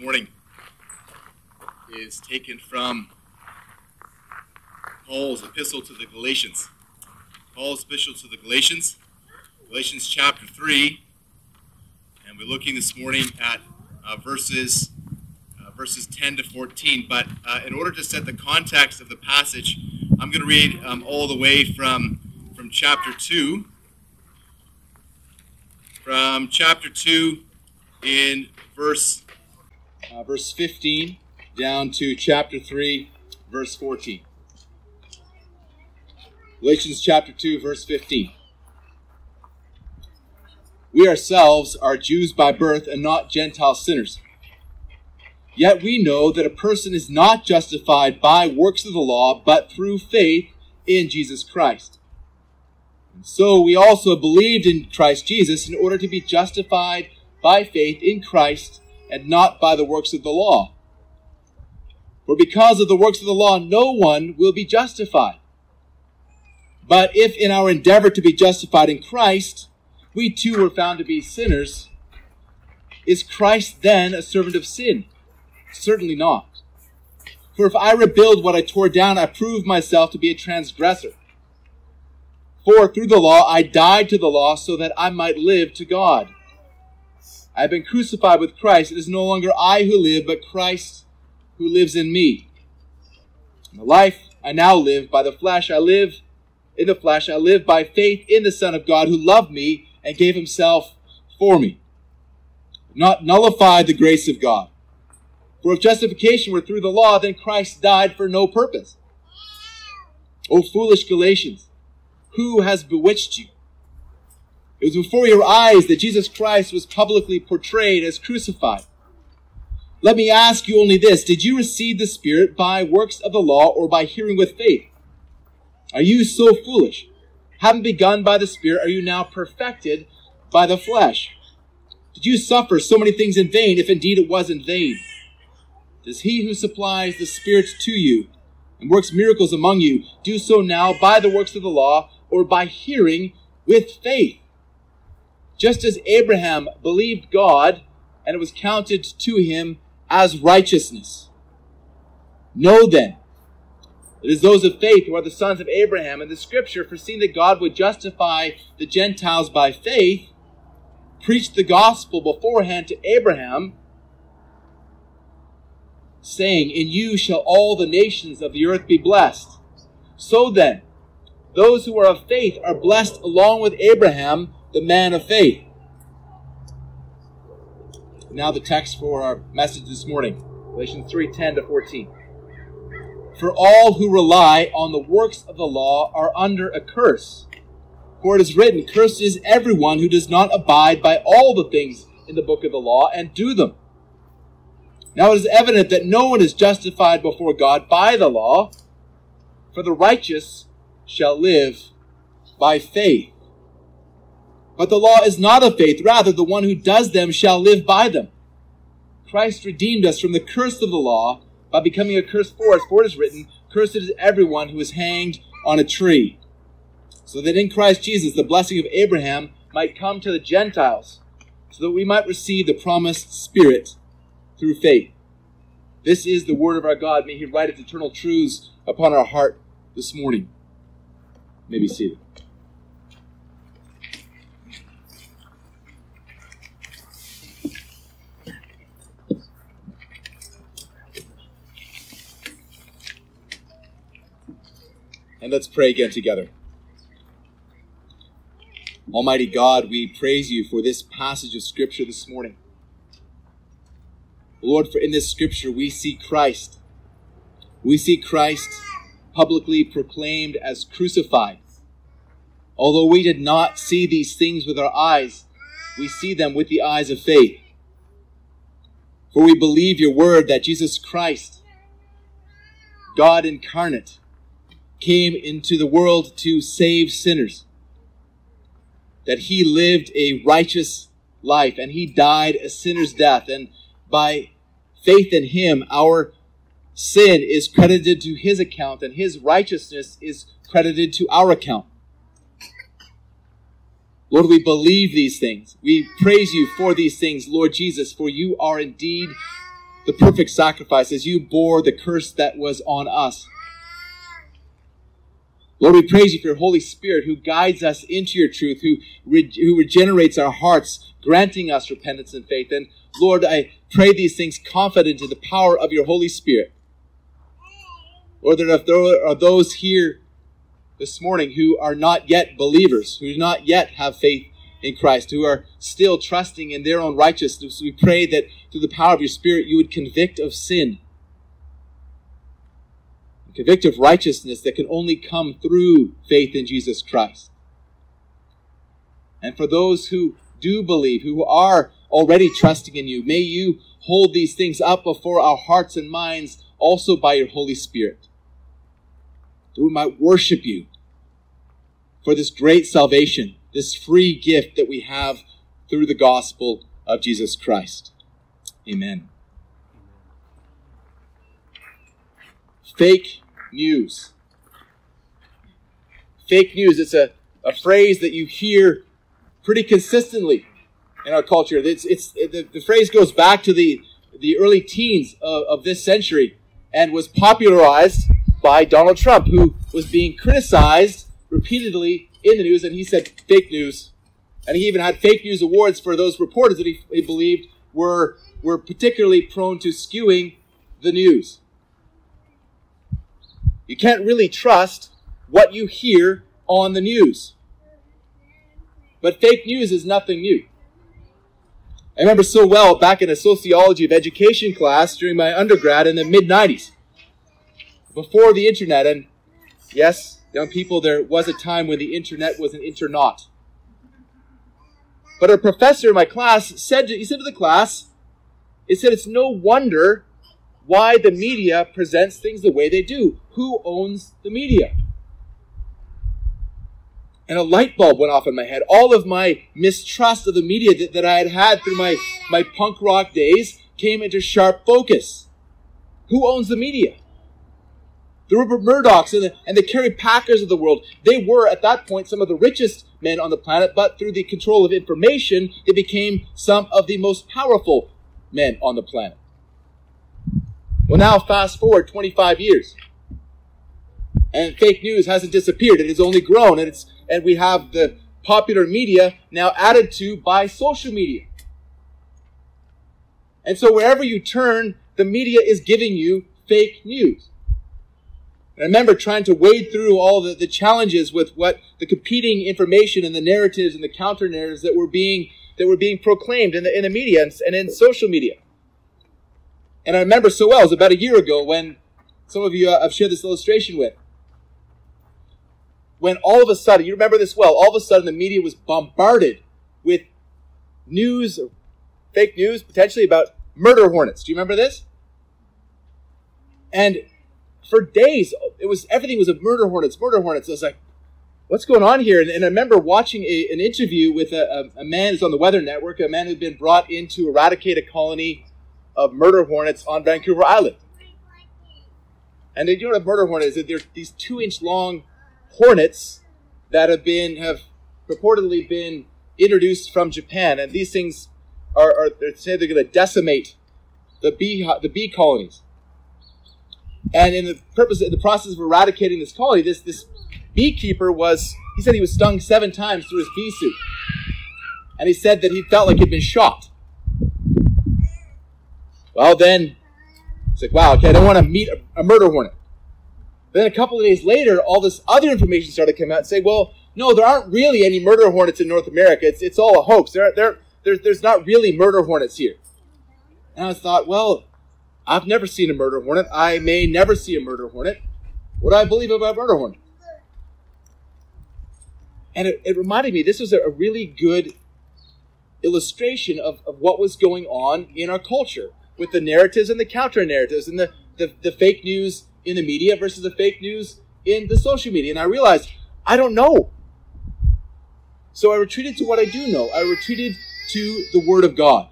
morning is taken from Paul's epistle to the Galatians. Paul's epistle to the Galatians, Galatians chapter 3, and we're looking this morning at uh, verses uh, verses 10 to 14. But uh, in order to set the context of the passage, I'm going to read um, all the way from from chapter 2. From chapter 2 in verse uh, verse 15 down to chapter 3 verse 14 galatians chapter 2 verse 15 we ourselves are jews by birth and not gentile sinners. Yet we know that a person is not justified by works of the law but through faith in jesus christ. And so we also believed in christ jesus in order to be justified by faith in Christ and not by the works of the law. For because of the works of the law, no one will be justified. But if in our endeavor to be justified in Christ, we too were found to be sinners, is Christ then a servant of sin? Certainly not. For if I rebuild what I tore down, I prove myself to be a transgressor. For through the law I died to the law so that I might live to God. I have been crucified with Christ. It is no longer I who live, but Christ who lives in me. In the life I now live by the flesh, I live in the flesh, I live by faith in the Son of God who loved me and gave himself for me. Not nullify the grace of God. For if justification were through the law, then Christ died for no purpose. O foolish Galatians, who has bewitched you? It was before your eyes that Jesus Christ was publicly portrayed as crucified. Let me ask you only this Did you receive the Spirit by works of the law or by hearing with faith? Are you so foolish? Having begun by the Spirit, are you now perfected by the flesh? Did you suffer so many things in vain, if indeed it was in vain? Does he who supplies the Spirit to you and works miracles among you do so now by the works of the law or by hearing with faith? Just as Abraham believed God and it was counted to him as righteousness. Know then, it is those of faith who are the sons of Abraham, and the scripture, foreseeing that God would justify the Gentiles by faith, preached the gospel beforehand to Abraham, saying, In you shall all the nations of the earth be blessed. So then, those who are of faith are blessed along with Abraham the man of faith. Now the text for our message this morning, Galatians 3 10 to 14. For all who rely on the works of the law are under a curse. For it is written, Cursed is everyone who does not abide by all the things in the book of the law and do them. Now it is evident that no one is justified before God by the law, for the righteous shall live by faith. But the law is not of faith. Rather, the one who does them shall live by them. Christ redeemed us from the curse of the law by becoming a curse for us. For it is written, Cursed is everyone who is hanged on a tree. So that in Christ Jesus the blessing of Abraham might come to the Gentiles, so that we might receive the promised Spirit through faith. This is the word of our God. May He write its eternal truths upon our heart this morning. May be seated. And let's pray again together. Almighty God, we praise you for this passage of Scripture this morning. Lord, for in this Scripture we see Christ. We see Christ publicly proclaimed as crucified. Although we did not see these things with our eyes, we see them with the eyes of faith. For we believe your word that Jesus Christ, God incarnate, came into the world to save sinners. That he lived a righteous life and he died a sinner's death. And by faith in him, our sin is credited to his account and his righteousness is credited to our account. Lord, we believe these things. We praise you for these things, Lord Jesus, for you are indeed the perfect sacrifice, as you bore the curse that was on us. Lord, we praise you for your Holy Spirit who guides us into your truth, who, re- who regenerates our hearts, granting us repentance and faith. And Lord, I pray these things confident in the power of your Holy Spirit. Lord, there are those here this morning who are not yet believers, who do not yet have faith in Christ, who are still trusting in their own righteousness, we pray that through the power of your Spirit you would convict of sin. Convict of righteousness that can only come through faith in Jesus Christ. And for those who do believe, who are already trusting in you, may you hold these things up before our hearts and minds also by your Holy Spirit. That we might worship you for this great salvation, this free gift that we have through the gospel of Jesus Christ. Amen. Fake news. Fake news, it's a, a phrase that you hear pretty consistently in our culture. It's, it's, the, the phrase goes back to the, the early teens of, of this century and was popularized by Donald Trump, who was being criticized repeatedly in the news, and he said fake news. And he even had fake news awards for those reporters that he, he believed were, were particularly prone to skewing the news. You can't really trust what you hear on the news. But fake news is nothing new. I remember so well back in a sociology of education class during my undergrad in the mid 90s, before the internet. And yes, young people, there was a time when the internet was an internaut. But a professor in my class said to, he said to the class, he said it's no wonder why the media presents things the way they do. Who owns the media? and a light bulb went off in my head. All of my mistrust of the media that, that I had had through my, my punk rock days came into sharp focus. Who owns the media? The Rupert Murdochs and the, and the Kerry Packers of the world, they were at that point some of the richest men on the planet, but through the control of information, they became some of the most powerful men on the planet. Well, now fast forward 25 years. And fake news hasn't disappeared. It has only grown and it's and we have the popular media now added to by social media. And so wherever you turn, the media is giving you fake news. I remember trying to wade through all the, the challenges with what the competing information and the narratives and the counter narratives that were being that were being proclaimed in the in the media and, and in social media. And I remember so well, it was about a year ago when some of you uh, I've shared this illustration with when all of a sudden, you remember this well, all of a sudden the media was bombarded with news, fake news, potentially about murder hornets. Do you remember this? And for days, it was everything was a murder hornets, murder hornets. I was like, what's going on here? And, and I remember watching a, an interview with a, a, a man who's on the Weather Network, a man who'd been brought in to eradicate a colony of murder hornets on Vancouver Island. And you know what a murder hornet is? They're these two inch long hornets that have been have reportedly been introduced from Japan, and these things are, are they say they're going to decimate the bee the bee colonies. And in the purpose, in the process of eradicating this colony, this this beekeeper was he said he was stung seven times through his bee suit, and he said that he felt like he'd been shot. Well, then it's like, wow, okay, I don't want to meet a, a murder hornet. Then a couple of days later, all this other information started coming out and say, well, no, there aren't really any murder hornets in North America. It's, it's all a hoax. There, there, there's, there's not really murder hornets here. And I thought, well, I've never seen a murder hornet. I may never see a murder hornet. What do I believe about murder hornet? And it, it reminded me, this was a, a really good illustration of, of what was going on in our culture with the narratives and the counter narratives and the, the, the fake news in the media versus the fake news in the social media. And I realized I don't know. So I retreated to what I do know. I retreated to the Word of God.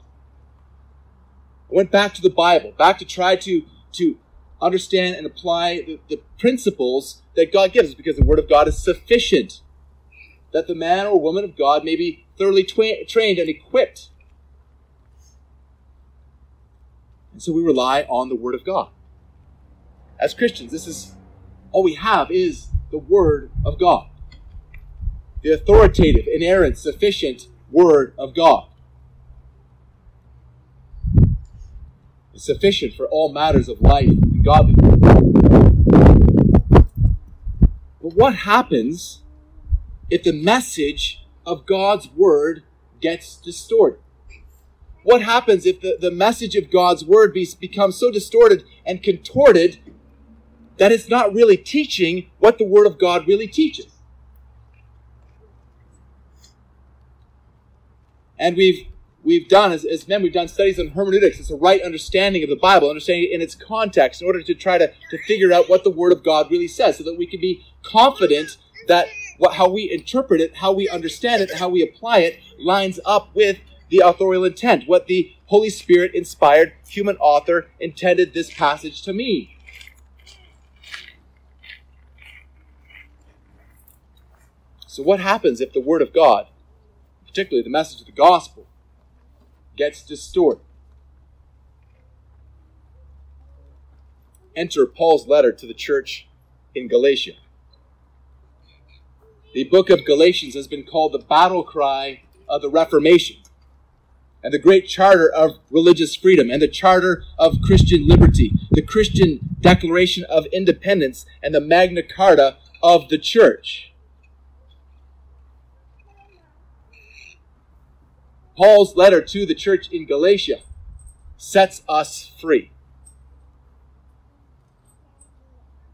I went back to the Bible, back to try to, to understand and apply the, the principles that God gives because the Word of God is sufficient. That the man or woman of God may be thoroughly tra- trained and equipped And so we rely on the Word of God. As Christians, this is all we have is the Word of God. The authoritative, inerrant, sufficient Word of God. It's sufficient for all matters of life and godliness. But what happens if the message of God's Word gets distorted? What happens if the, the message of God's Word be, becomes so distorted and contorted that it's not really teaching what the Word of God really teaches? And we've we've done as, as men, we've done studies on hermeneutics. It's a right understanding of the Bible, understanding it in its context, in order to try to, to figure out what the Word of God really says, so that we can be confident that what, how we interpret it, how we understand it, how we apply it lines up with the authorial intent, what the Holy Spirit inspired human author intended this passage to mean. So, what happens if the Word of God, particularly the message of the gospel, gets distorted? Enter Paul's letter to the church in Galatia. The book of Galatians has been called the battle cry of the Reformation and the great charter of religious freedom and the charter of Christian liberty, the Christian Declaration of Independence, and the Magna Carta of the Church. Paul's letter to the church in Galatia sets us free.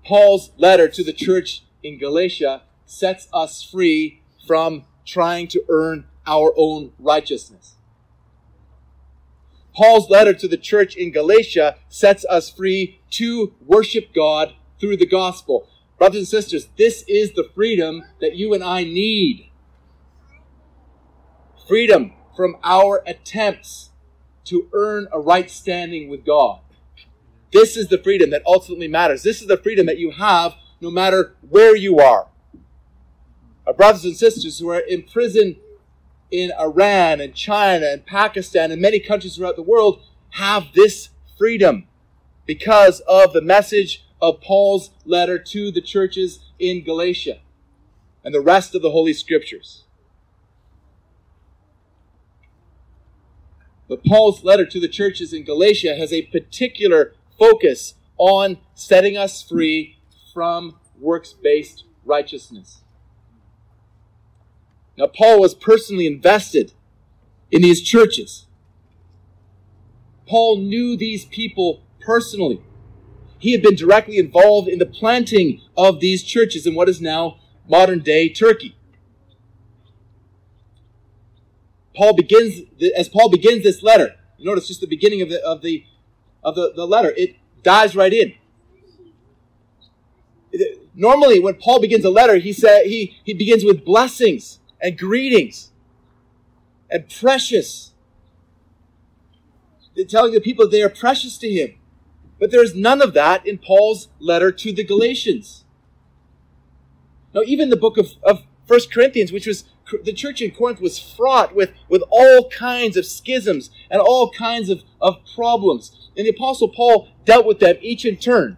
Paul's letter to the church in Galatia sets us free from trying to earn our own righteousness. Paul's letter to the church in Galatia sets us free to worship God through the gospel. Brothers and sisters, this is the freedom that you and I need. Freedom from our attempts to earn a right standing with God. This is the freedom that ultimately matters. This is the freedom that you have no matter where you are. Our brothers and sisters who are in prison in Iran and China and Pakistan and many countries throughout the world have this freedom because of the message of Paul's letter to the churches in Galatia and the rest of the Holy Scriptures. But Paul's letter to the churches in Galatia has a particular focus on setting us free from works based righteousness. Now, Paul was personally invested in these churches. Paul knew these people personally. He had been directly involved in the planting of these churches in what is now modern day Turkey. Paul begins, as Paul begins this letter, you notice just the beginning of the, of the, of the, the letter, it dives right in. Normally, when Paul begins a letter, he, say, he, he begins with blessings and greetings and precious. They're telling the people they are precious to him. But there's none of that in Paul's letter to the Galatians. Now, even the book of, of 1 Corinthians, which was the church in Corinth was fraught with, with all kinds of schisms and all kinds of, of problems. And the Apostle Paul dealt with them each in turn.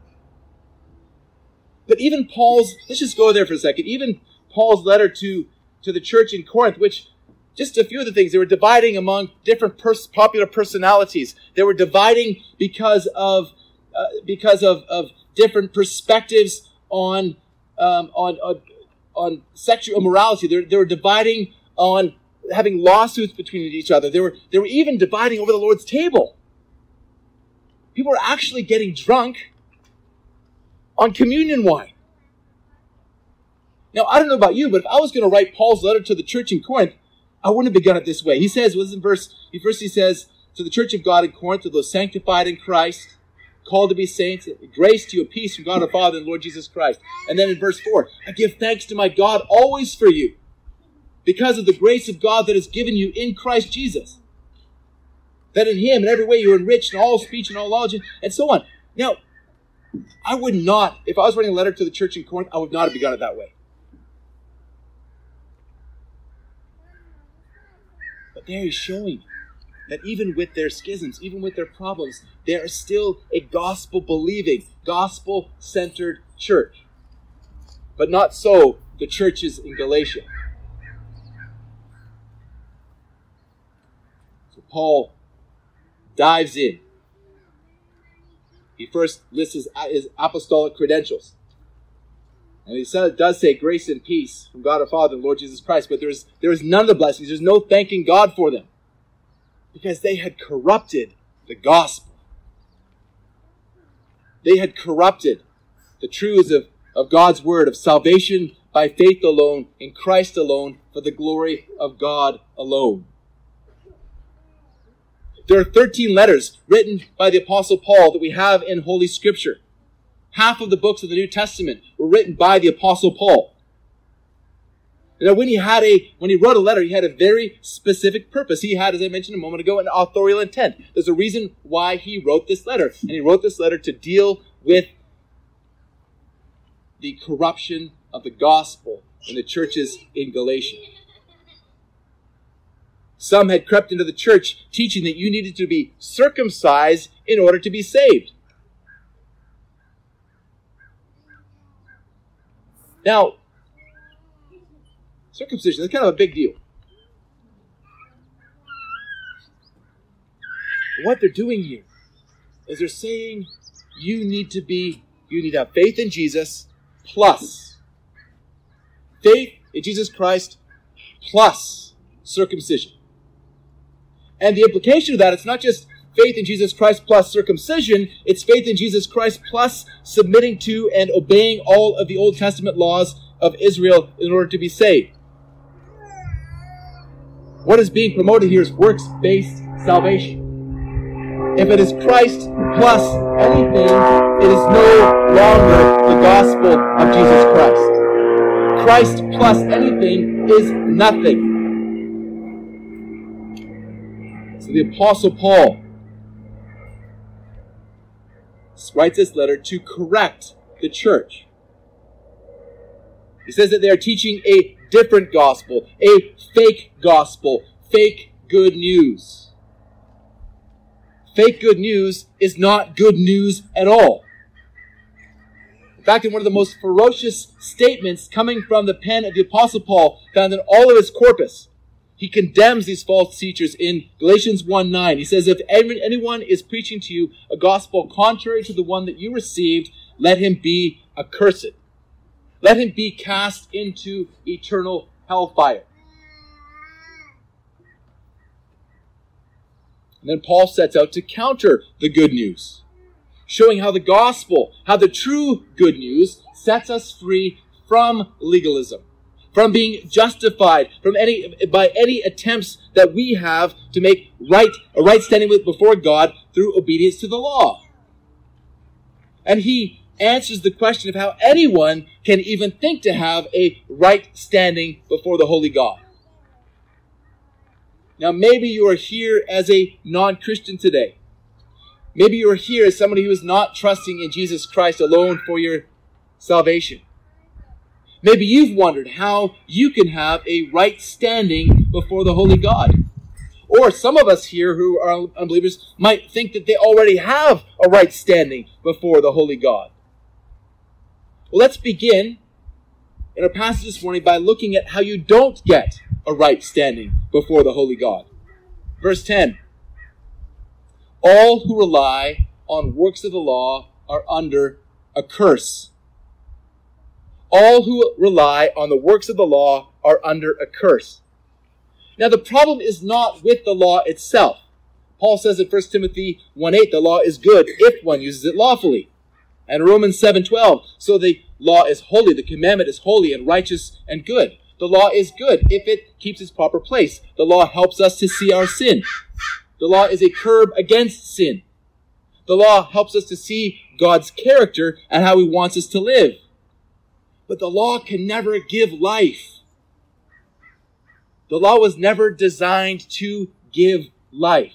But even Paul's, let's just go there for a second. Even Paul's letter to to the church in Corinth, which just a few of the things they were dividing among different pers- popular personalities. They were dividing because of uh, because of, of different perspectives on um, on, on on sexual immorality. They, they were dividing on having lawsuits between each other. They were they were even dividing over the Lord's table. People were actually getting drunk on communion wine. Now, I don't know about you, but if I was going to write Paul's letter to the church in Corinth, I wouldn't have begun it this way. He says, was in verse, he first he says, to the church of God in Corinth, to those sanctified in Christ, called to be saints, grace to you, peace from God our Father and Lord Jesus Christ. And then in verse 4, I give thanks to my God always for you, because of the grace of God that is given you in Christ Jesus. That in him, in every way, you're enriched in all speech and all knowledge, and so on. Now, I would not, if I was writing a letter to the church in Corinth, I would not have begun it that way. There he's showing that even with their schisms, even with their problems, they are still a gospel believing, gospel centered church. But not so the churches in Galatia. So Paul dives in. He first lists his apostolic credentials. And he does say grace and peace from God our Father and Lord Jesus Christ, but there's, there is none of the blessings. There's no thanking God for them because they had corrupted the gospel. They had corrupted the truths of, of God's word, of salvation by faith alone, in Christ alone, for the glory of God alone. There are 13 letters written by the Apostle Paul that we have in Holy Scripture. Half of the books of the New Testament were written by the Apostle Paul. Now, when he had a, when he wrote a letter, he had a very specific purpose. He had, as I mentioned a moment ago, an authorial intent. There's a reason why he wrote this letter. And he wrote this letter to deal with the corruption of the gospel in the churches in Galatia. Some had crept into the church teaching that you needed to be circumcised in order to be saved. Now, circumcision is kind of a big deal. What they're doing here is they're saying you need to be, you need to have faith in Jesus plus faith in Jesus Christ plus circumcision. And the implication of that, it's not just faith in Jesus Christ plus circumcision, it's faith in Jesus Christ plus submitting to and obeying all of the Old Testament laws of Israel in order to be saved. What is being promoted here is works based salvation. If it is Christ plus anything, it is no longer the gospel of Jesus Christ. Christ plus anything is nothing. So the Apostle Paul writes this letter to correct the church. He says that they are teaching a different gospel, a fake gospel, fake good news. Fake good news is not good news at all. In fact, in one of the most ferocious statements coming from the pen of the Apostle Paul, found in all of his corpus, he condemns these false teachers in Galatians 1 9. He says, If anyone is preaching to you a gospel contrary to the one that you received, let him be accursed. Let him be cast into eternal hellfire. And then Paul sets out to counter the good news, showing how the gospel, how the true good news sets us free from legalism from being justified from any by any attempts that we have to make right a right standing with before God through obedience to the law. And he answers the question of how anyone can even think to have a right standing before the holy God. Now maybe you are here as a non-Christian today. Maybe you are here as somebody who is not trusting in Jesus Christ alone for your salvation. Maybe you've wondered how you can have a right standing before the Holy God. Or some of us here who are unbelievers might think that they already have a right standing before the Holy God. Well, let's begin in our passage this morning by looking at how you don't get a right standing before the Holy God. Verse 10 All who rely on works of the law are under a curse. All who rely on the works of the law are under a curse. Now, the problem is not with the law itself. Paul says in 1 Timothy 1 8, the law is good if one uses it lawfully. And Romans 7 12, so the law is holy, the commandment is holy and righteous and good. The law is good if it keeps its proper place. The law helps us to see our sin. The law is a curb against sin. The law helps us to see God's character and how He wants us to live. But the law can never give life. The law was never designed to give life.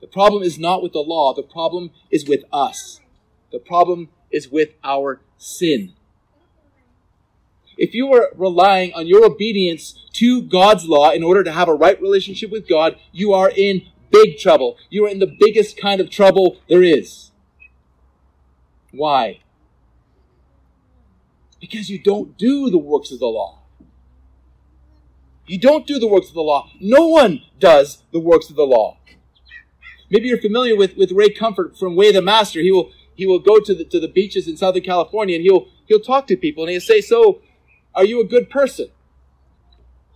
The problem is not with the law, the problem is with us. The problem is with our sin. if you are relying on your obedience to God's law in order to have a right relationship with God, you are in big trouble. You are in the biggest kind of trouble there is. Why? Because you don't do the works of the law. You don't do the works of the law. No one does the works of the law. Maybe you're familiar with, with Ray Comfort from Way the Master. He will he will go to the to the beaches in Southern California and he'll he'll talk to people and he'll say, So are you a good person?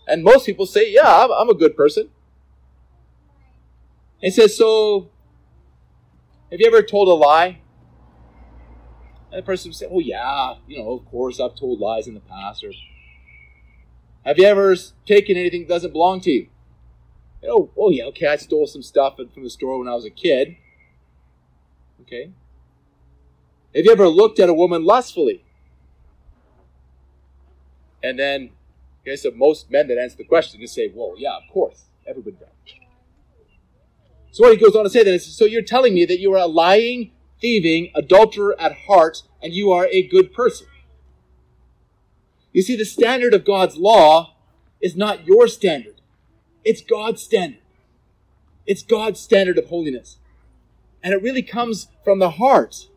And most people say, Yeah, I'm, I'm a good person. And he says, So have you ever told a lie? And the person would say, Oh yeah, you know, of course I've told lies in the past or have you ever taken anything that doesn't belong to you? Oh, oh yeah, okay, I stole some stuff from the store when I was a kid. Okay. Have you ever looked at a woman lustfully? And then, okay, so most men that answer the question just say, well, yeah, of course, everybody does. So what he goes on to say then is, so you're telling me that you are a lying, thieving, adulterer at heart, and you are a good person. You see, the standard of God's law is not your standard. It's God's standard. It's God's standard of holiness. And it really comes from the heart.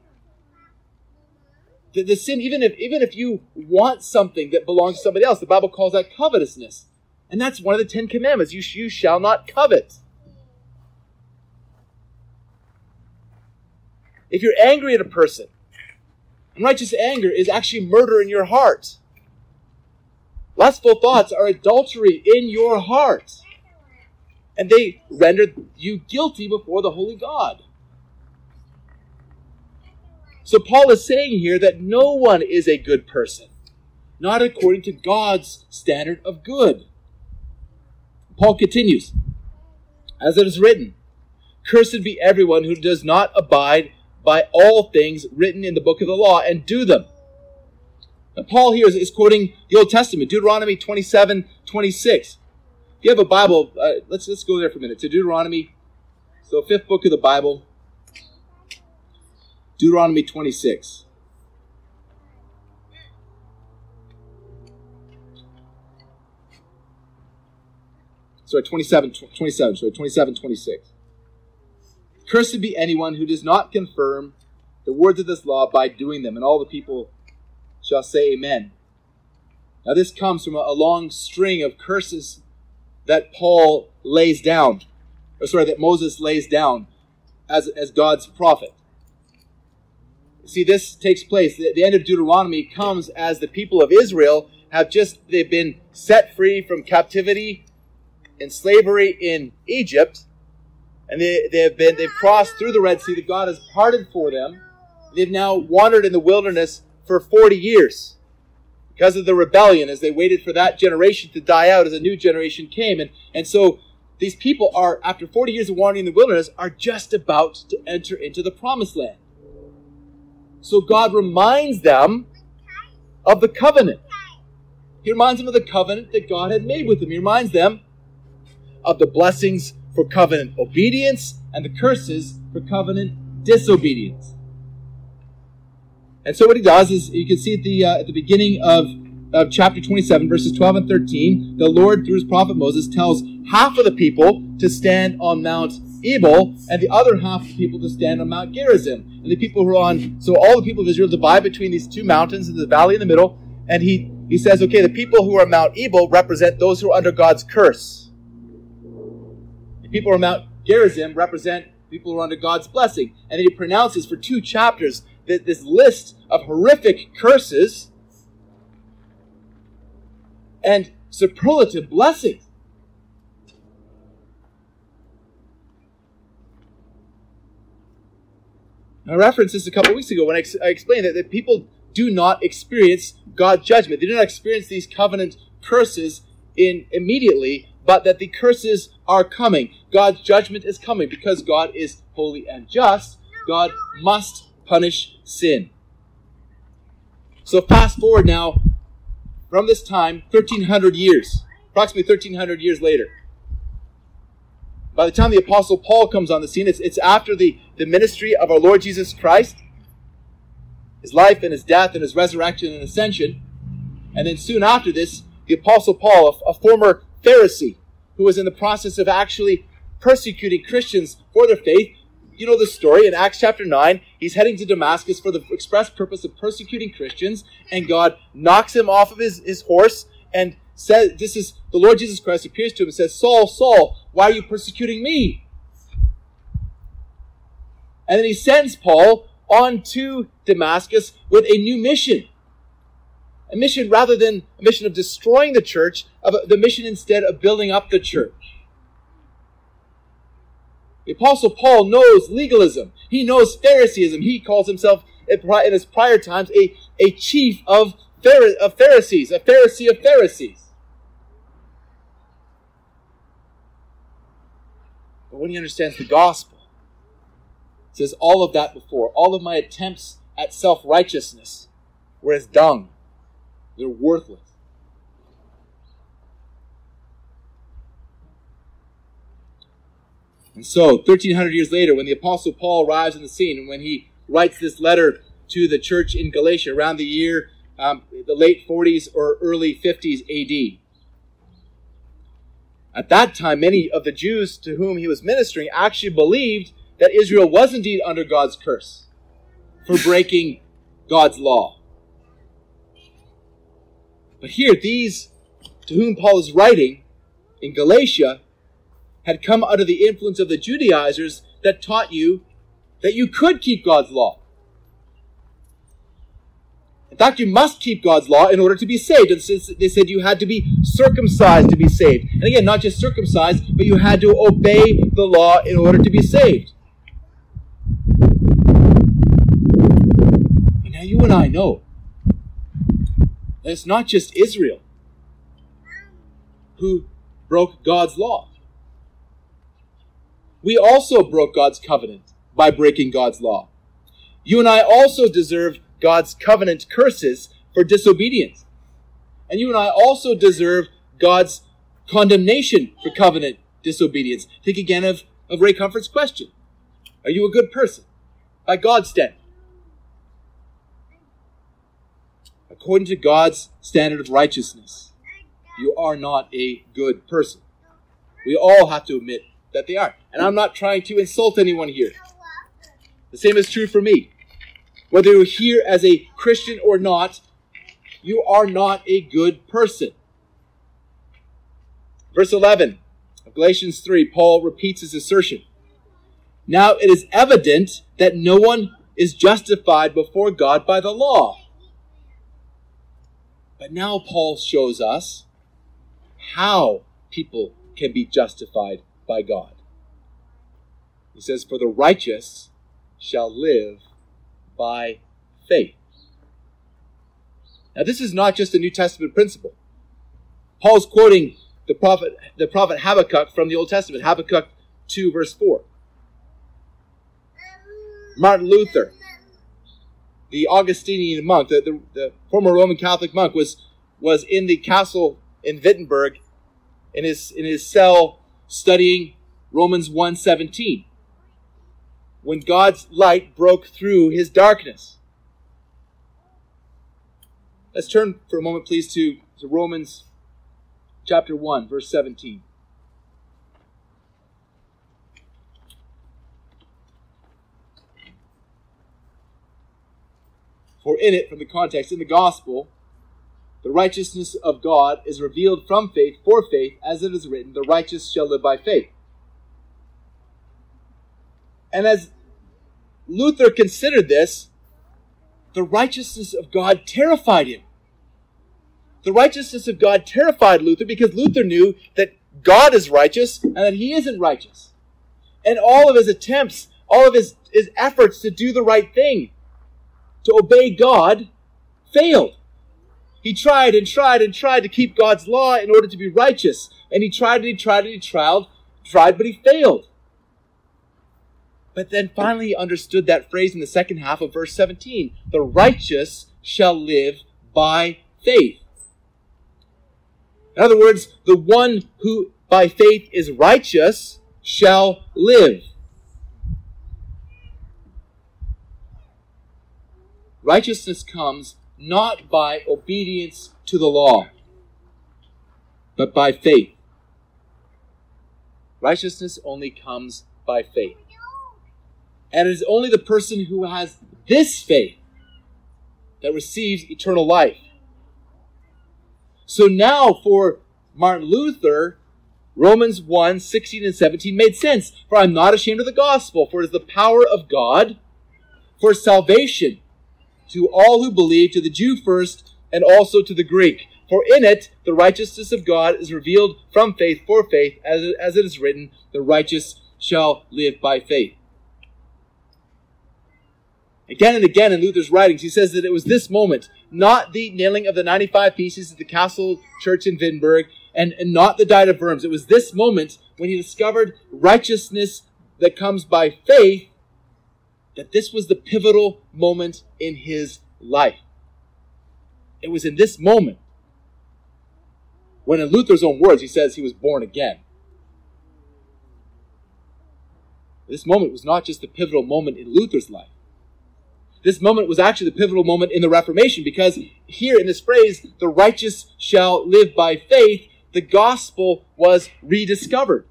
The, the sin, even if, even if you want something that belongs to somebody else, the Bible calls that covetousness. And that's one of the Ten Commandments. You, you shall not covet. If you're angry at a person, unrighteous anger is actually murder in your heart. Lustful thoughts are adultery in your heart. And they render you guilty before the holy God. So Paul is saying here that no one is a good person, not according to God's standard of good. Paul continues, as it is written, Cursed be everyone who does not abide by all things written in the book of the law and do them. Now, Paul here is, is, quoting the Old Testament, Deuteronomy 27 26. If you have a Bible, uh, let's, let's go there for a minute to Deuteronomy, so fifth book of the Bible, Deuteronomy 26. Sorry, 27, 27, sorry, 27, 26. Cursed be anyone who does not confirm the words of this law by doing them. And all the people shall say amen. Now, this comes from a, long string of curses that Paul lays down, or sorry, that Moses lays down as, as God's prophet. See, this takes place. The, the end of Deuteronomy comes as the people of Israel have just, they've been set free from captivity and slavery in Egypt. And they, they have been, they've crossed through the Red Sea that God has parted for them. They've now wandered in the wilderness for 40 years because of the rebellion as they waited for that generation to die out as a new generation came. And, and so these people are, after 40 years of wandering in the wilderness, are just about to enter into the promised land. So God reminds them of the covenant. He reminds them of the covenant that God had made with them. He reminds them of the blessings for covenant obedience and the curses for covenant disobedience. And so what he does is, you can see at the uh, at the beginning of, of chapter 27, verses 12 and 13, the Lord, through his prophet Moses, tells half of the people to stand on Mount Ebal, and the other half of the people to stand on Mount Gerizim. And the people who are on, so all the people of Israel divide between these two mountains and the valley in the middle, and he, he says, okay, the people who are Mount Ebal represent those who are under God's curse. The people are Mount Gerizim represent people who are under God's blessing. And then he pronounces for two chapters this list of horrific curses and superlative blessings. I referenced this a couple weeks ago when I, ex- I explained that, that people do not experience God's judgment. They do not experience these covenant curses in immediately, but that the curses are coming. God's judgment is coming because God is holy and just. God must punish sin. So fast forward now from this time, 1300 years, approximately 1300 years later. By the time the Apostle Paul comes on the scene, it's, it's after the, the ministry of our Lord Jesus Christ, his life and his death and his resurrection and ascension. And then soon after this, the Apostle Paul, a, a former Pharisee, who was in the process of actually persecuting Christians for their faith, you know the story in Acts chapter 9. He's heading to Damascus for the express purpose of persecuting Christians, and God knocks him off of his, his horse and says, This is the Lord Jesus Christ appears to him and says, Saul, Saul, why are you persecuting me? And then he sends Paul on to Damascus with a new mission. A mission rather than a mission of destroying the church, of the mission instead of building up the church. The Apostle Paul knows legalism. He knows Phariseeism. He calls himself, in his prior times, a, a chief of, of Pharisees, a Pharisee of Pharisees. But when he understands the gospel, it says all of that before, all of my attempts at self righteousness were as dung. They're worthless. And so, 1300 years later, when the Apostle Paul arrives on the scene, and when he writes this letter to the church in Galatia around the year, um, the late 40s or early 50s AD, at that time, many of the Jews to whom he was ministering actually believed that Israel was indeed under God's curse for breaking God's law. But here, these to whom Paul is writing in Galatia had come under the influence of the Judaizers that taught you that you could keep God's law. In fact, you must keep God's law in order to be saved. And since they said you had to be circumcised to be saved. And again, not just circumcised, but you had to obey the law in order to be saved. And now you and I know that it's not just Israel who broke God's law. We also broke God's covenant by breaking God's law. You and I also deserve God's covenant curses for disobedience. And you and I also deserve God's condemnation for covenant disobedience. Think again of, of Ray Comfort's question. Are you a good person? By God's standard. According to God's standard of righteousness, you are not a good person. We all have to admit that they are. And I'm not trying to insult anyone here. The same is true for me. Whether you're here as a Christian or not, you are not a good person. Verse 11 of Galatians 3, Paul repeats his assertion. Now it is evident that no one is justified before God by the law. But now Paul shows us how people can be justified by God. He says, For the righteous shall live by faith. Now, this is not just a New Testament principle. Paul's quoting the prophet, the prophet Habakkuk from the Old Testament, Habakkuk 2, verse 4. Martin Luther, the Augustinian monk, the, the, the, former Roman Catholic monk, was, was in the castle in Wittenberg in his, in his cell studying Romans 1.17 when God's light broke through his darkness. Let's turn for a moment, please, to, to Romans chapter 1, verse 17. For in it, from the context, in the gospel, the righteousness of God is revealed from faith for faith, as it is written, the righteous shall live by faith. And as Luther considered this, the righteousness of God terrified him. The righteousness of God terrified Luther because Luther knew that God is righteous and that he isn't righteous. And all of his attempts, all of his, his efforts to do the right thing, to obey God, failed. He tried and tried and tried to keep God's law in order to be righteous. And he tried and he tried and he tried, tried, but he failed. But then finally he understood that phrase in the second half of verse 17 the righteous shall live by faith. In other words, the one who by faith is righteous shall live. Righteousness comes not by obedience to the law, but by faith. Righteousness only comes by faith. And it is only the person who has this faith that receives eternal life. So now for Martin Luther, Romans 1 16 and 17 made sense. For I'm not ashamed of the gospel, for it is the power of God for salvation to all who believe, to the Jew first, and also to the Greek. For in it the righteousness of God is revealed from faith for faith, as it, as it is written, the righteous shall live by faith. Again and again in Luther's writings, he says that it was this moment, not the nailing of the 95 theses at the castle church in Wittenberg, and, and not the diet of Worms. It was this moment when he discovered righteousness that comes by faith, that this was the pivotal moment in his life. It was in this moment when, in Luther's own words, he says he was born again. This moment was not just the pivotal moment in Luther's life. This moment was actually the pivotal moment in the Reformation because here in this phrase, the righteous shall live by faith, the gospel was rediscovered.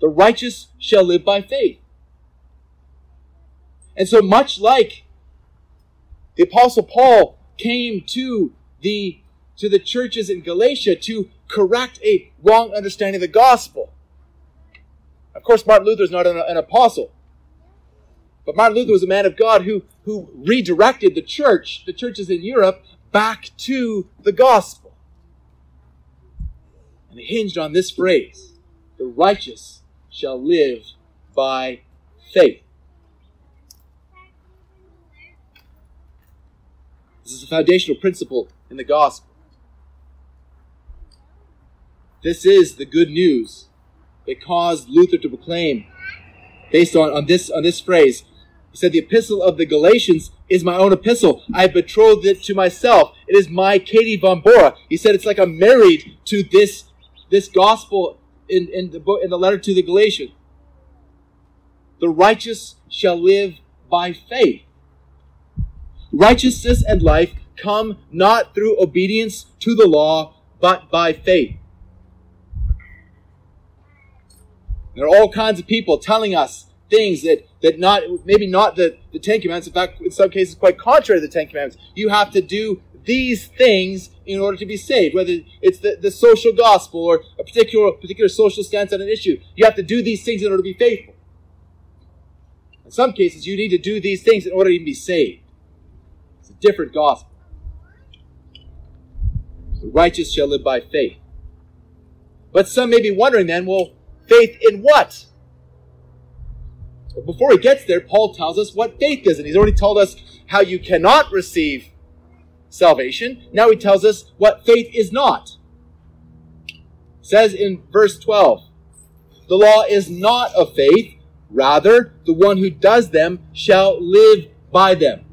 The righteous shall live by faith. And so much like the apostle Paul came to the to the churches in Galatia to correct a wrong understanding of the gospel. Of course, Martin Luther is not an, an apostle. But Martin Luther was a man of God who, who redirected the church, the churches in Europe, back to the gospel. And it hinged on this phrase the righteous shall live by faith. This is a foundational principle in the gospel. This is the good news that caused Luther to proclaim, based on, on, this, on this phrase, he said, The epistle of the Galatians is my own epistle. I betrothed it to myself. It is my Katie von Bora. He said, It's like I'm married to this, this gospel in, in, the book, in the letter to the Galatians. The righteous shall live by faith. Righteousness and life come not through obedience to the law, but by faith. There are all kinds of people telling us things that, that not, maybe not the, the Ten Commandments, in fact, in some cases, quite contrary to the Ten Commandments. You have to do these things in order to be saved, whether it's the, the social gospel or a particular, particular social stance on an issue. You have to do these things in order to be faithful. In some cases, you need to do these things in order to even be saved. Different gospel. The righteous shall live by faith. But some may be wondering then, well, faith in what? But before he gets there, Paul tells us what faith is. And he's already told us how you cannot receive salvation. Now he tells us what faith is not. says in verse 12, the law is not of faith, rather, the one who does them shall live by them.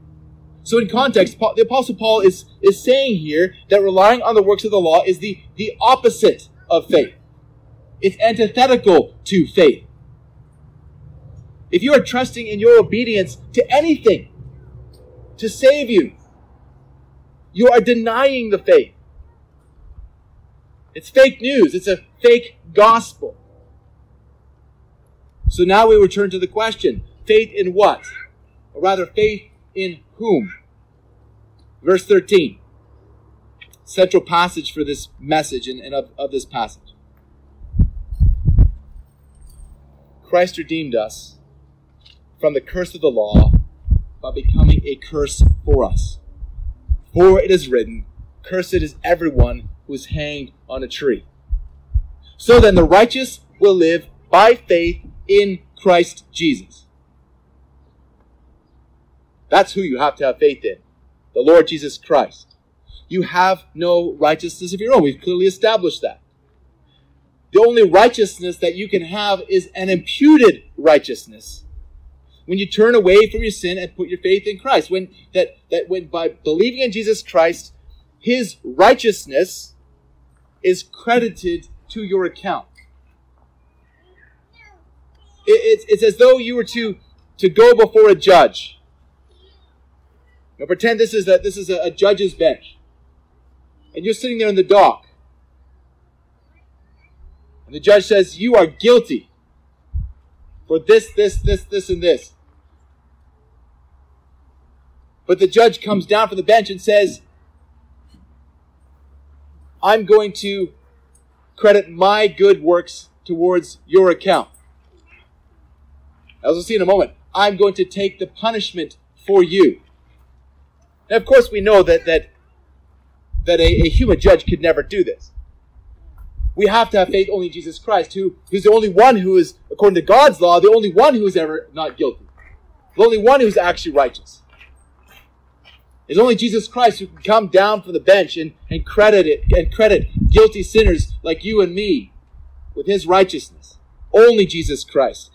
So in context, the apostle Paul is, is saying here that relying on the works of the law is the, the opposite of faith. It's antithetical to faith if you are trusting in your obedience to anything to save you, you are denying the faith. It's fake news. It's a fake gospel. So now we return to the question faith in what? Or rather, faith in whom? Verse 13. Central passage for this message and, and of, of this passage. Christ redeemed us from the curse of the law by becoming a curse for us. For it is written, Cursed is everyone who is hanged on a tree. So then the righteous will live by faith in Christ Jesus. That's who you have to have faith in the Lord Jesus Christ. You have no righteousness of your own. We've clearly established that. The only righteousness that you can have is an imputed righteousness when you turn away from your sin and put your faith in Christ. When that that when by believing in Jesus Christ, his righteousness is credited to your account. It, it's, it's as though you were to, to go before a judge. Now pretend this is a, this is a, a judge's bench. And you're sitting there in the dock. And the judge says, You are guilty for this, this, this, this, and this. But the judge comes down from the bench and says, I'm going to credit my good works towards your account. As we'll see in a moment, I'm going to take the punishment for you. Of course, we know that that that a, a human judge could never do this. We have to have faith only in Jesus Christ, who who's the only one who is, according to God's law, the only one who is ever not guilty, the only one who's actually righteous. It's only Jesus Christ who can come down from the bench and, and credit it and credit guilty sinners like you and me with his righteousness. Only Jesus Christ.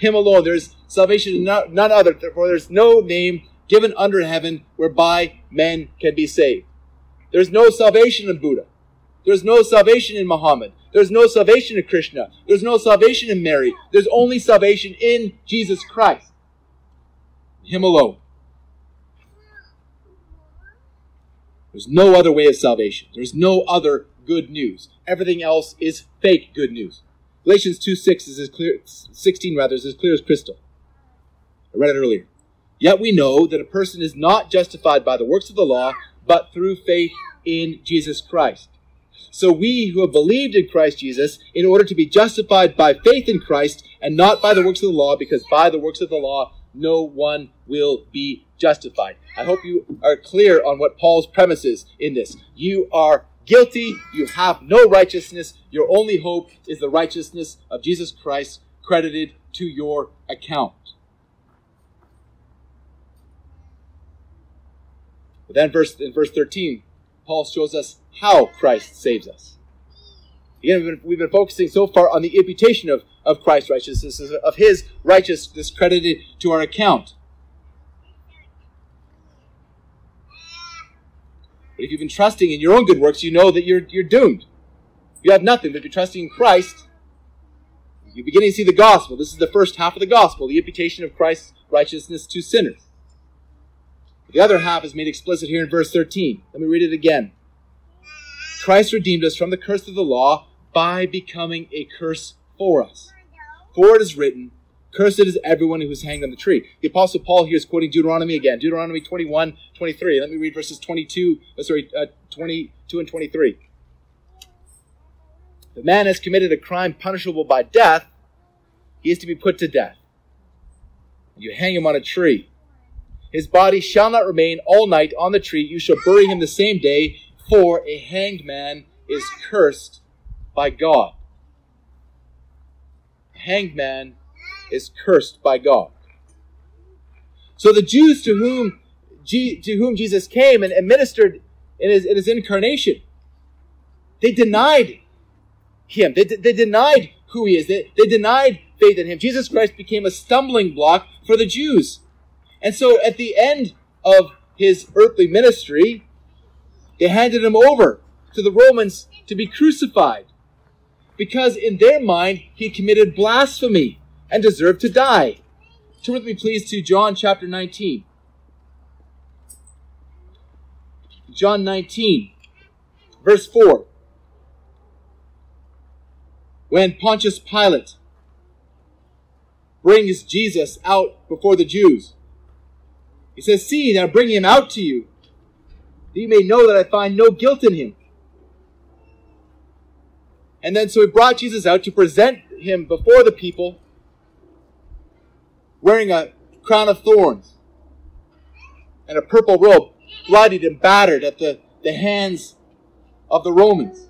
Him alone. There's salvation in none other, for there's no name given under heaven whereby men can be saved. There's no salvation in Buddha. There's no salvation in Muhammad. There's no salvation in Krishna. There's no salvation in Mary. There's only salvation in Jesus Christ. Him alone. There's no other way of salvation. There's no other good news. Everything else is fake good news. Galatians 2 6 is as clear, 16 rather, is as clear as crystal. I read it earlier. Yet we know that a person is not justified by the works of the law, but through faith in Jesus Christ. So we who have believed in Christ Jesus, in order to be justified by faith in Christ and not by the works of the law, because by the works of the law no one will be justified. I hope you are clear on what Paul's premise is in this. You are guilty, you have no righteousness, your only hope is the righteousness of Jesus Christ credited to your account. But then verse, in verse 13, Paul shows us how Christ saves us. Again, we've been, we've been focusing so far on the imputation of, of Christ's righteousness, of his righteousness credited to our account. But if you've been trusting in your own good works, you know that you're, you're doomed. You have nothing. But if you're trusting in Christ, you're beginning to see the gospel. This is the first half of the gospel, the imputation of Christ's righteousness to sinners. The other half is made explicit here in verse 13. Let me read it again. Christ redeemed us from the curse of the law by becoming a curse for us. For it is written, Cursed is everyone who is hanged on the tree. The Apostle Paul here is quoting Deuteronomy again. Deuteronomy 21, 23. Let me read verses 22, uh, sorry, uh, 22 and 23. If a man has committed a crime punishable by death, he is to be put to death. You hang him on a tree. His body shall not remain all night on the tree. You shall bury him the same day, for a hanged man is cursed by God. A hanged man is cursed by God. So the Jews to whom, to whom Jesus came and administered in his, in his incarnation, they denied him. They, they denied who he is. They, they denied faith in him. Jesus Christ became a stumbling block for the Jews. And so at the end of his earthly ministry, they handed him over to the Romans to be crucified because in their mind he committed blasphemy and deserved to die. Turn with me, please, to John chapter 19. John 19, verse 4. When Pontius Pilate brings Jesus out before the Jews, he says, See, now bring him out to you, that you may know that I find no guilt in him. And then so he brought Jesus out to present him before the people wearing a crown of thorns and a purple robe, bloodied and battered at the, the hands of the Romans.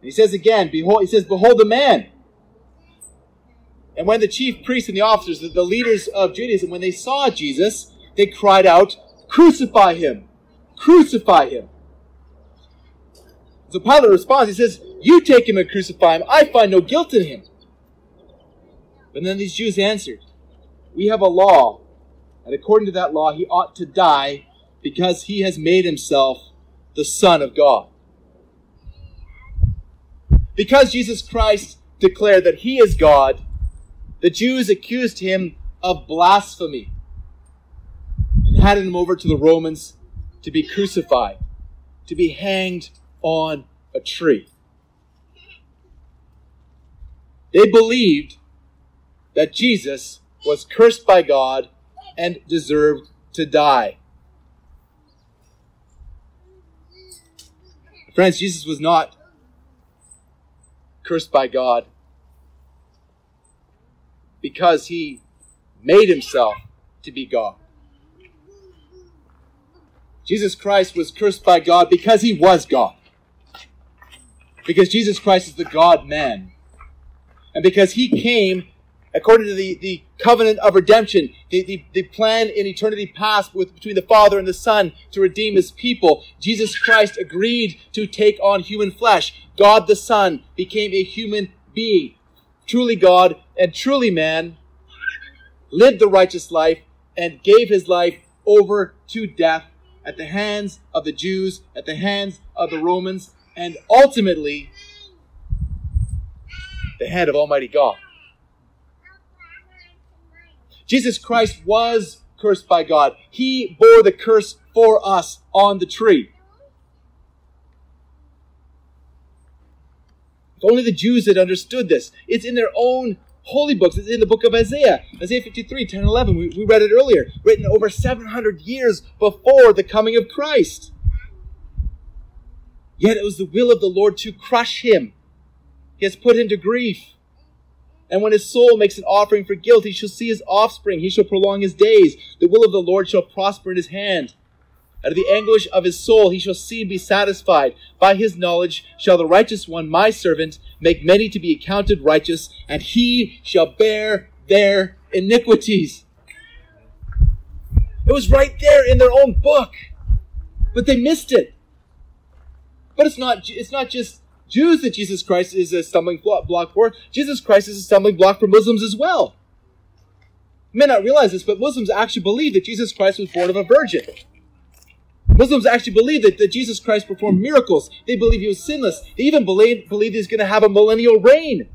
And he says again, behold, he says, behold the man. And when the chief priests and the officers, the, the leaders of Judaism, when they saw Jesus, they cried out, crucify him! Crucify him! So Pilate responds, he says, you take him and crucify him. I find no guilt in him. But then these Jews answered, We have a law, and according to that law, he ought to die because he has made himself the Son of God. Because Jesus Christ declared that he is God, the Jews accused him of blasphemy. And handed him over to the Romans to be crucified, to be hanged on a tree. They believed that Jesus was cursed by God and deserved to die. Friends, Jesus was not cursed by God because he made himself to be God. Jesus Christ was cursed by God because he was God. Because Jesus Christ is the God man. And because he came according to the, the covenant of redemption, the, the, the plan in eternity past with, between the Father and the Son to redeem his people, Jesus Christ agreed to take on human flesh. God the Son became a human being, truly God and truly man, lived the righteous life, and gave his life over to death at the hands of the Jews, at the hands of the Romans, and ultimately the hand of Almighty God. Jesus Christ was cursed by God. He bore the curse for us on the tree. Only the Jews had understood this. It's in their own holy books. It's in the book of Isaiah, Isaiah 53, 10, 11. We, we read it earlier, written over 700 years before the coming of Christ. Yet it was the will of the Lord to crush him. He has put him to grief. And when his soul makes an offering for guilt, he shall see his offspring. He shall prolong his days. The will of the Lord shall prosper in his hand. Out of the anguish of his soul he shall see and be satisfied. By his knowledge shall the righteous one, my servant, make many to be accounted righteous, and he shall bear their iniquities. It was right there in their own book, but they missed it. But it's not, it's not just Jews that Jesus Christ is a stumbling block for. Jesus Christ is a stumbling block for Muslims as well. You may not realize this, but Muslims actually believe that Jesus Christ was born of a virgin. Muslims actually believe that, that Jesus Christ performed miracles. They believe he was sinless. They even believe, believe he's going to have a millennial reign.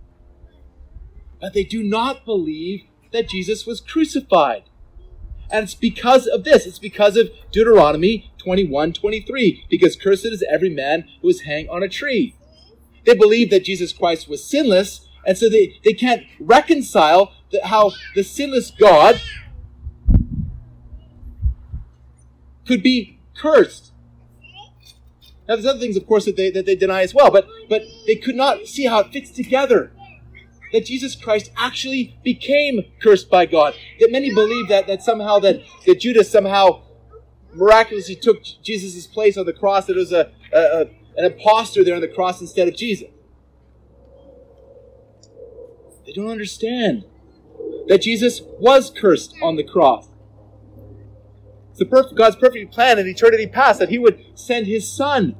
But they do not believe that Jesus was crucified. And it's because of this. It's because of Deuteronomy 21 23. Because cursed is every man who is hanged on a tree. They believe that Jesus Christ was sinless, and so they, they can't reconcile the, how the sinless God could be cursed. Now, there's other things, of course, that they, that they deny as well, but, but they could not see how it fits together. That Jesus Christ actually became cursed by God. That many believe that, that somehow that, that Judas somehow miraculously took Jesus' place on the cross, that it was a, a, a, an impostor there on the cross instead of Jesus. They don't understand that Jesus was cursed on the cross. The God's perfect plan in eternity past that He would send His Son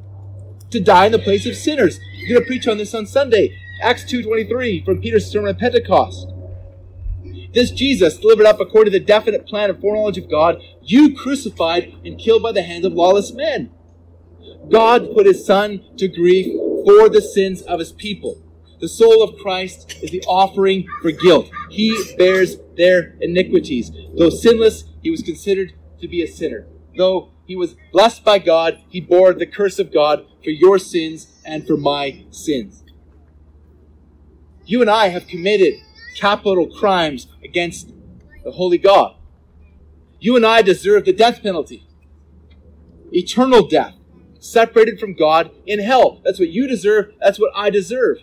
to die in the place of sinners. I'm going to preach on this on Sunday. Acts 2.23 from Peter's sermon at Pentecost. This Jesus, delivered up according to the definite plan and foreknowledge of God, you crucified and killed by the hands of lawless men. God put his Son to grief for the sins of his people. The soul of Christ is the offering for guilt. He bears their iniquities. Though sinless, he was considered to be a sinner. Though he was blessed by God, he bore the curse of God for your sins and for my sins. You and I have committed capital crimes against the holy God. You and I deserve the death penalty. Eternal death. Separated from God in hell. That's what you deserve. That's what I deserve.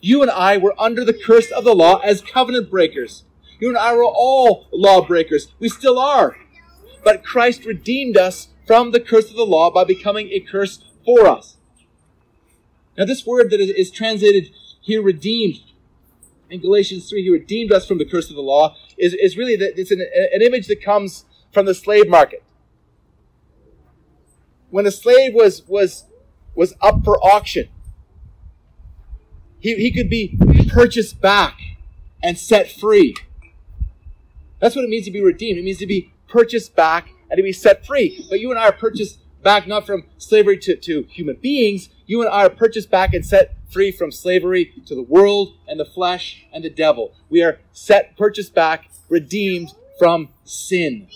You and I were under the curse of the law as covenant breakers. You and I were all lawbreakers. We still are. But Christ redeemed us from the curse of the law by becoming a curse for us. Now, this word that is translated here, redeemed, in Galatians 3, he redeemed us from the curse of the law, is, is really the, it's an, an image that comes from the slave market. When a slave was, was, was up for auction, he, he could be purchased back and set free. That's what it means to be redeemed. It means to be purchased back and to be set free. But you and I are purchased back not from slavery to, to human beings. You and I are purchased back and set free from slavery to the world and the flesh and the devil. We are set, purchased back, redeemed from sin.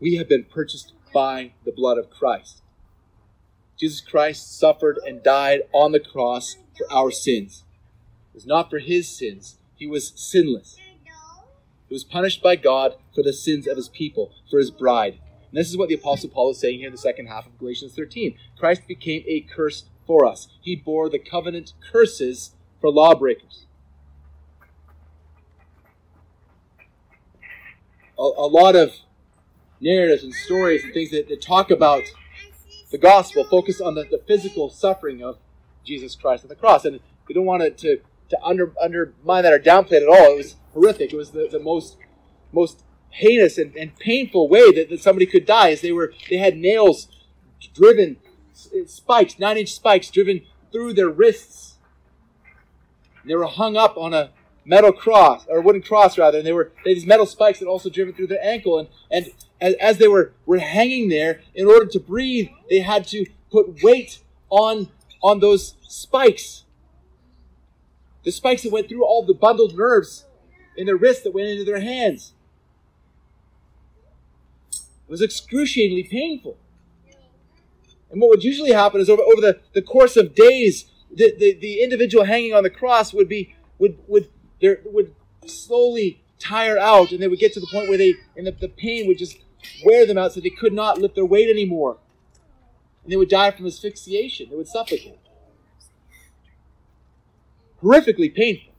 We have been purchased by the blood of Christ. Jesus Christ suffered and died on the cross for our sins. Was not for his sins, he was sinless. He was punished by God for the sins of his people, for his bride. And this is what the Apostle Paul is saying here in the second half of Galatians 13. Christ became a curse for us, he bore the covenant curses for lawbreakers. A, a lot of narratives and stories and things that, that talk about the gospel focus on the, the physical suffering of Jesus Christ on the cross. And we don't want it to, to under, undermine that or downplay it at all. It was horrific. It was the, the most most heinous and, and painful way that, that somebody could die is they were they had nails driven spikes, nine inch spikes driven through their wrists. They were hung up on a metal cross or wooden cross rather, and they were they these metal spikes that also driven through their ankle. And and as, as they were were hanging there, in order to breathe, they had to put weight on on those spikes. The spikes that went through all the bundled nerves in their wrists that went into their hands. It was excruciatingly painful. And what would usually happen is over, over the, the course of days, the, the, the individual hanging on the cross would be would would there would slowly tire out and they would get to the point where they and the, the pain would just wear them out so they could not lift their weight anymore. And they would die from asphyxiation. They would suffocate. Horrifically painful.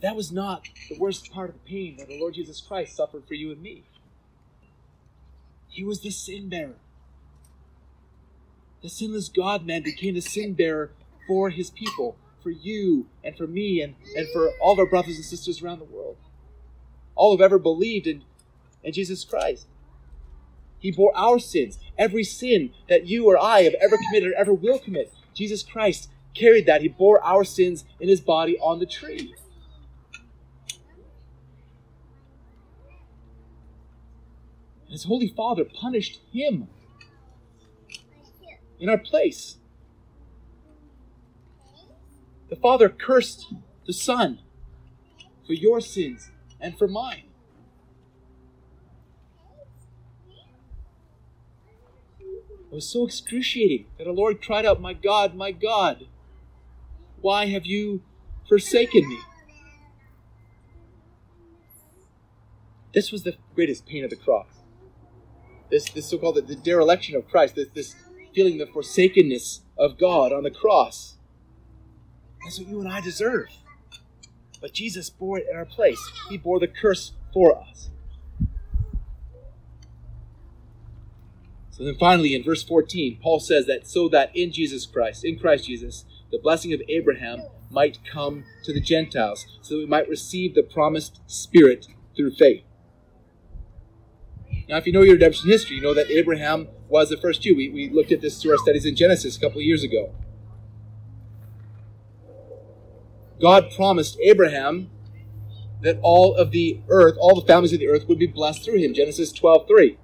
That was not the worst part of the pain that the Lord Jesus Christ suffered for you and me. He was the sin bearer. The sinless God man became the sin bearer for his people for you and for me and, and for all of our brothers and sisters around the world. All who've ever believed in, in Jesus Christ. He bore our sins, every sin that you or I have ever committed or ever will commit. Jesus Christ carried that. He bore our sins in his body on the tree. And his Holy Father punished him in our place. The Father cursed the Son for your sins and for mine. It was so excruciating that the Lord cried out, My God, my God, why have you forsaken me? This was the greatest pain of the cross. This, this so called the, the dereliction of Christ, this, this feeling the forsakenness of God on the cross. That's what you and I deserve. But Jesus bore it in our place. He bore the curse for us. So then finally, in verse 14, Paul says that so that in Jesus Christ, in Christ Jesus, the blessing of Abraham might come to the Gentiles, so that we might receive the promised Spirit through faith. Now, if you know your redemption history, you know that Abraham was the first Jew. We, we looked at this through our studies in Genesis a couple of years ago. God promised Abraham that all of the earth, all the families of the earth would be blessed through him. Genesis 12 3.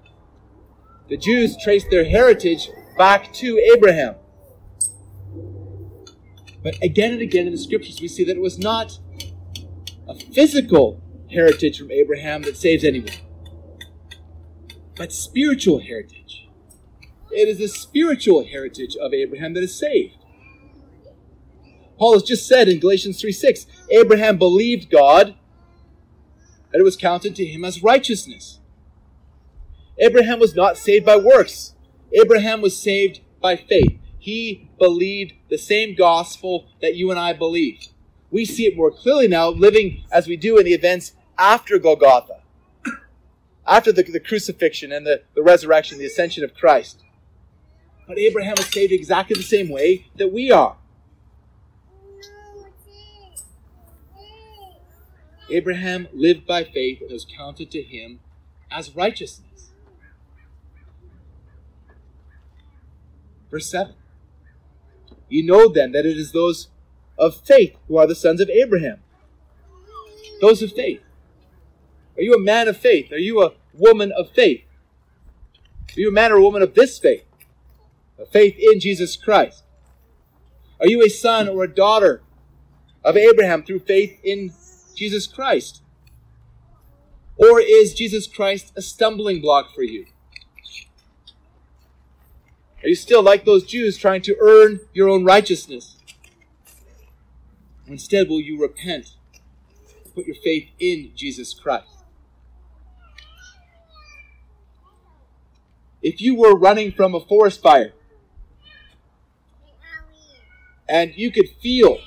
The Jews traced their heritage back to Abraham. But again and again in the scriptures, we see that it was not a physical heritage from Abraham that saves anyone, but spiritual heritage. It is the spiritual heritage of Abraham that is saved. Paul has just said in Galatians 3 6, Abraham believed God, and it was counted to him as righteousness. Abraham was not saved by works, Abraham was saved by faith. He believed the same gospel that you and I believe. We see it more clearly now, living as we do in the events after Golgotha, after the, the crucifixion and the, the resurrection, the ascension of Christ. But Abraham was saved exactly the same way that we are. Abraham lived by faith and was counted to him as righteousness. Verse 7. You know then that it is those of faith who are the sons of Abraham. Those of faith. Are you a man of faith? Are you a woman of faith? Are you a man or a woman of this faith? A faith in Jesus Christ. Are you a son or a daughter of Abraham through faith in Jesus Christ? Or is Jesus Christ a stumbling block for you? Are you still like those Jews trying to earn your own righteousness? Instead, will you repent? Put your faith in Jesus Christ. If you were running from a forest fire and you could feel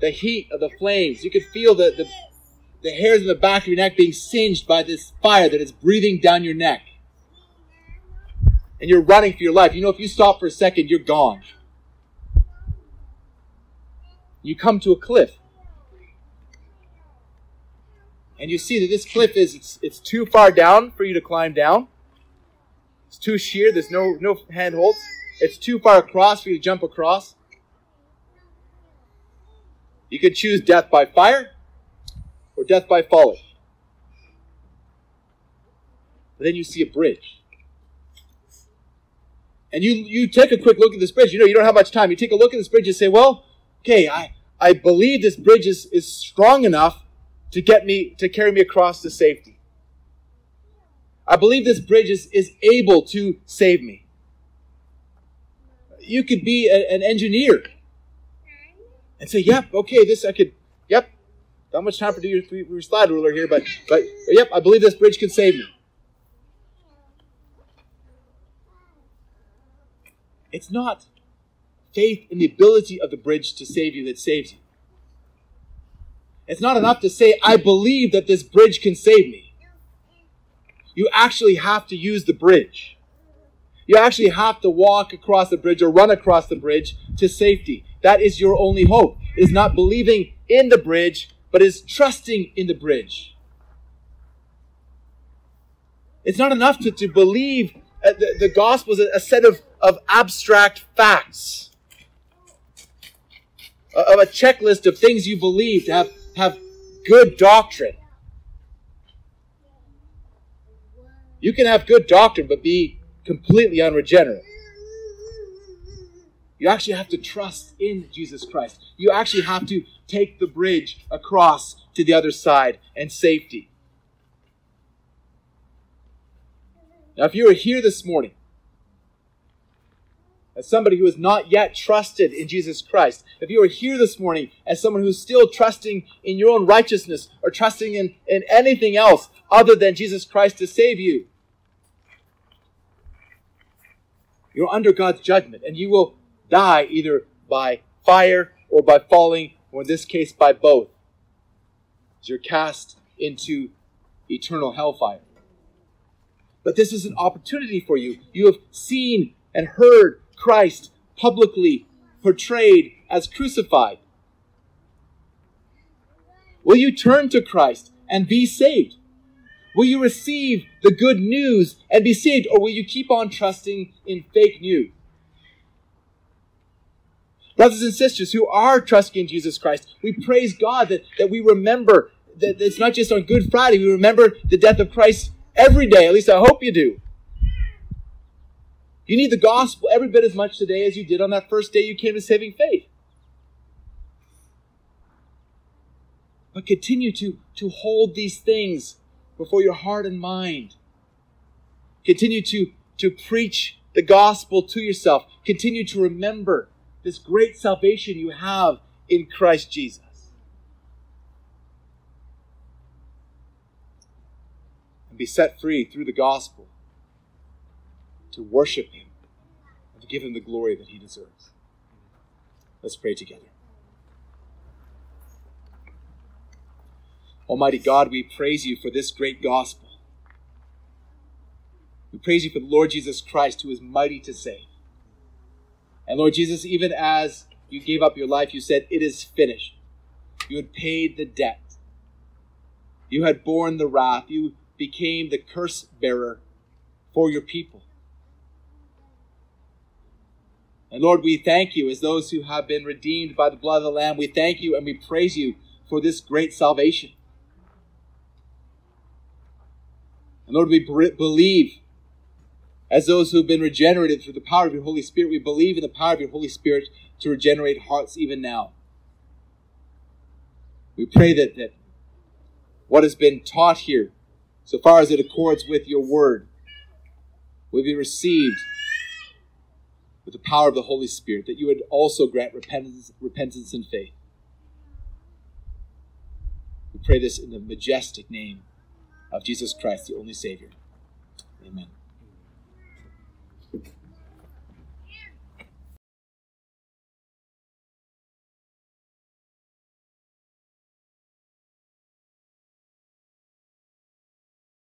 the heat of the flames, you could feel the, the, the hairs in the back of your neck being singed by this fire that is breathing down your neck. And you're running for your life. You know, if you stop for a second, you're gone. You come to a cliff. And you see that this cliff is it's, it's too far down for you to climb down. It's too sheer. There's no no handholds. It's too far across for you to jump across. You could choose death by fire or death by falling. But then you see a bridge. And you, you take a quick look at this bridge. You know, you don't have much time. You take a look at this bridge and say, well, okay, I, I believe this bridge is, is strong enough to get me, to carry me across to safety. I believe this bridge is, is able to save me. You could be a, an engineer and say, yep, okay, this I could, yep, not much time for your, your slide ruler here, but, but, yep, I believe this bridge can save me. It's not faith in the ability of the bridge to save you that saves you. It's not enough to say, I believe that this bridge can save me. You actually have to use the bridge. You actually have to walk across the bridge or run across the bridge to safety. That is your only hope. It is not believing in the bridge, but is trusting in the bridge. It's not enough to, to believe uh, the, the gospel is a, a set of, of abstract facts, of a checklist of things you believe to have, have good doctrine. You can have good doctrine, but be completely unregenerate. You actually have to trust in Jesus Christ. You actually have to take the bridge across to the other side and safety. Now, if you are here this morning as somebody who has not yet trusted in Jesus Christ, if you are here this morning as someone who's still trusting in your own righteousness or trusting in, in anything else other than Jesus Christ to save you, you're under God's judgment and you will die either by fire or by falling, or in this case, by both. You're cast into eternal hellfire. But this is an opportunity for you. You have seen and heard Christ publicly portrayed as crucified. Will you turn to Christ and be saved? Will you receive the good news and be saved, or will you keep on trusting in fake news? Brothers and sisters who are trusting in Jesus Christ, we praise God that, that we remember that it's not just on Good Friday, we remember the death of Christ every day. At least I hope you do. You need the gospel every bit as much today as you did on that first day you came to saving faith. But continue to, to hold these things before your heart and mind. Continue to, to preach the gospel to yourself. Continue to remember this great salvation you have in Christ Jesus. And be set free through the gospel to worship Him and to give Him the glory that He deserves. Let's pray together. Almighty God, we praise you for this great gospel. We praise you for the Lord Jesus Christ, who is mighty to save. And Lord Jesus, even as you gave up your life, you said, It is finished. You had paid the debt. You had borne the wrath. You became the curse bearer for your people. And Lord, we thank you as those who have been redeemed by the blood of the Lamb. We thank you and we praise you for this great salvation. And Lord, we believe as those who have been regenerated through the power of your Holy Spirit, we believe in the power of your Holy Spirit to regenerate hearts even now. We pray that, that what has been taught here so far as it accords with your word, will be received with the power of the Holy Spirit, that you would also grant repentance, repentance and faith. We pray this in the majestic name of Jesus Christ, the only Savior. Amen.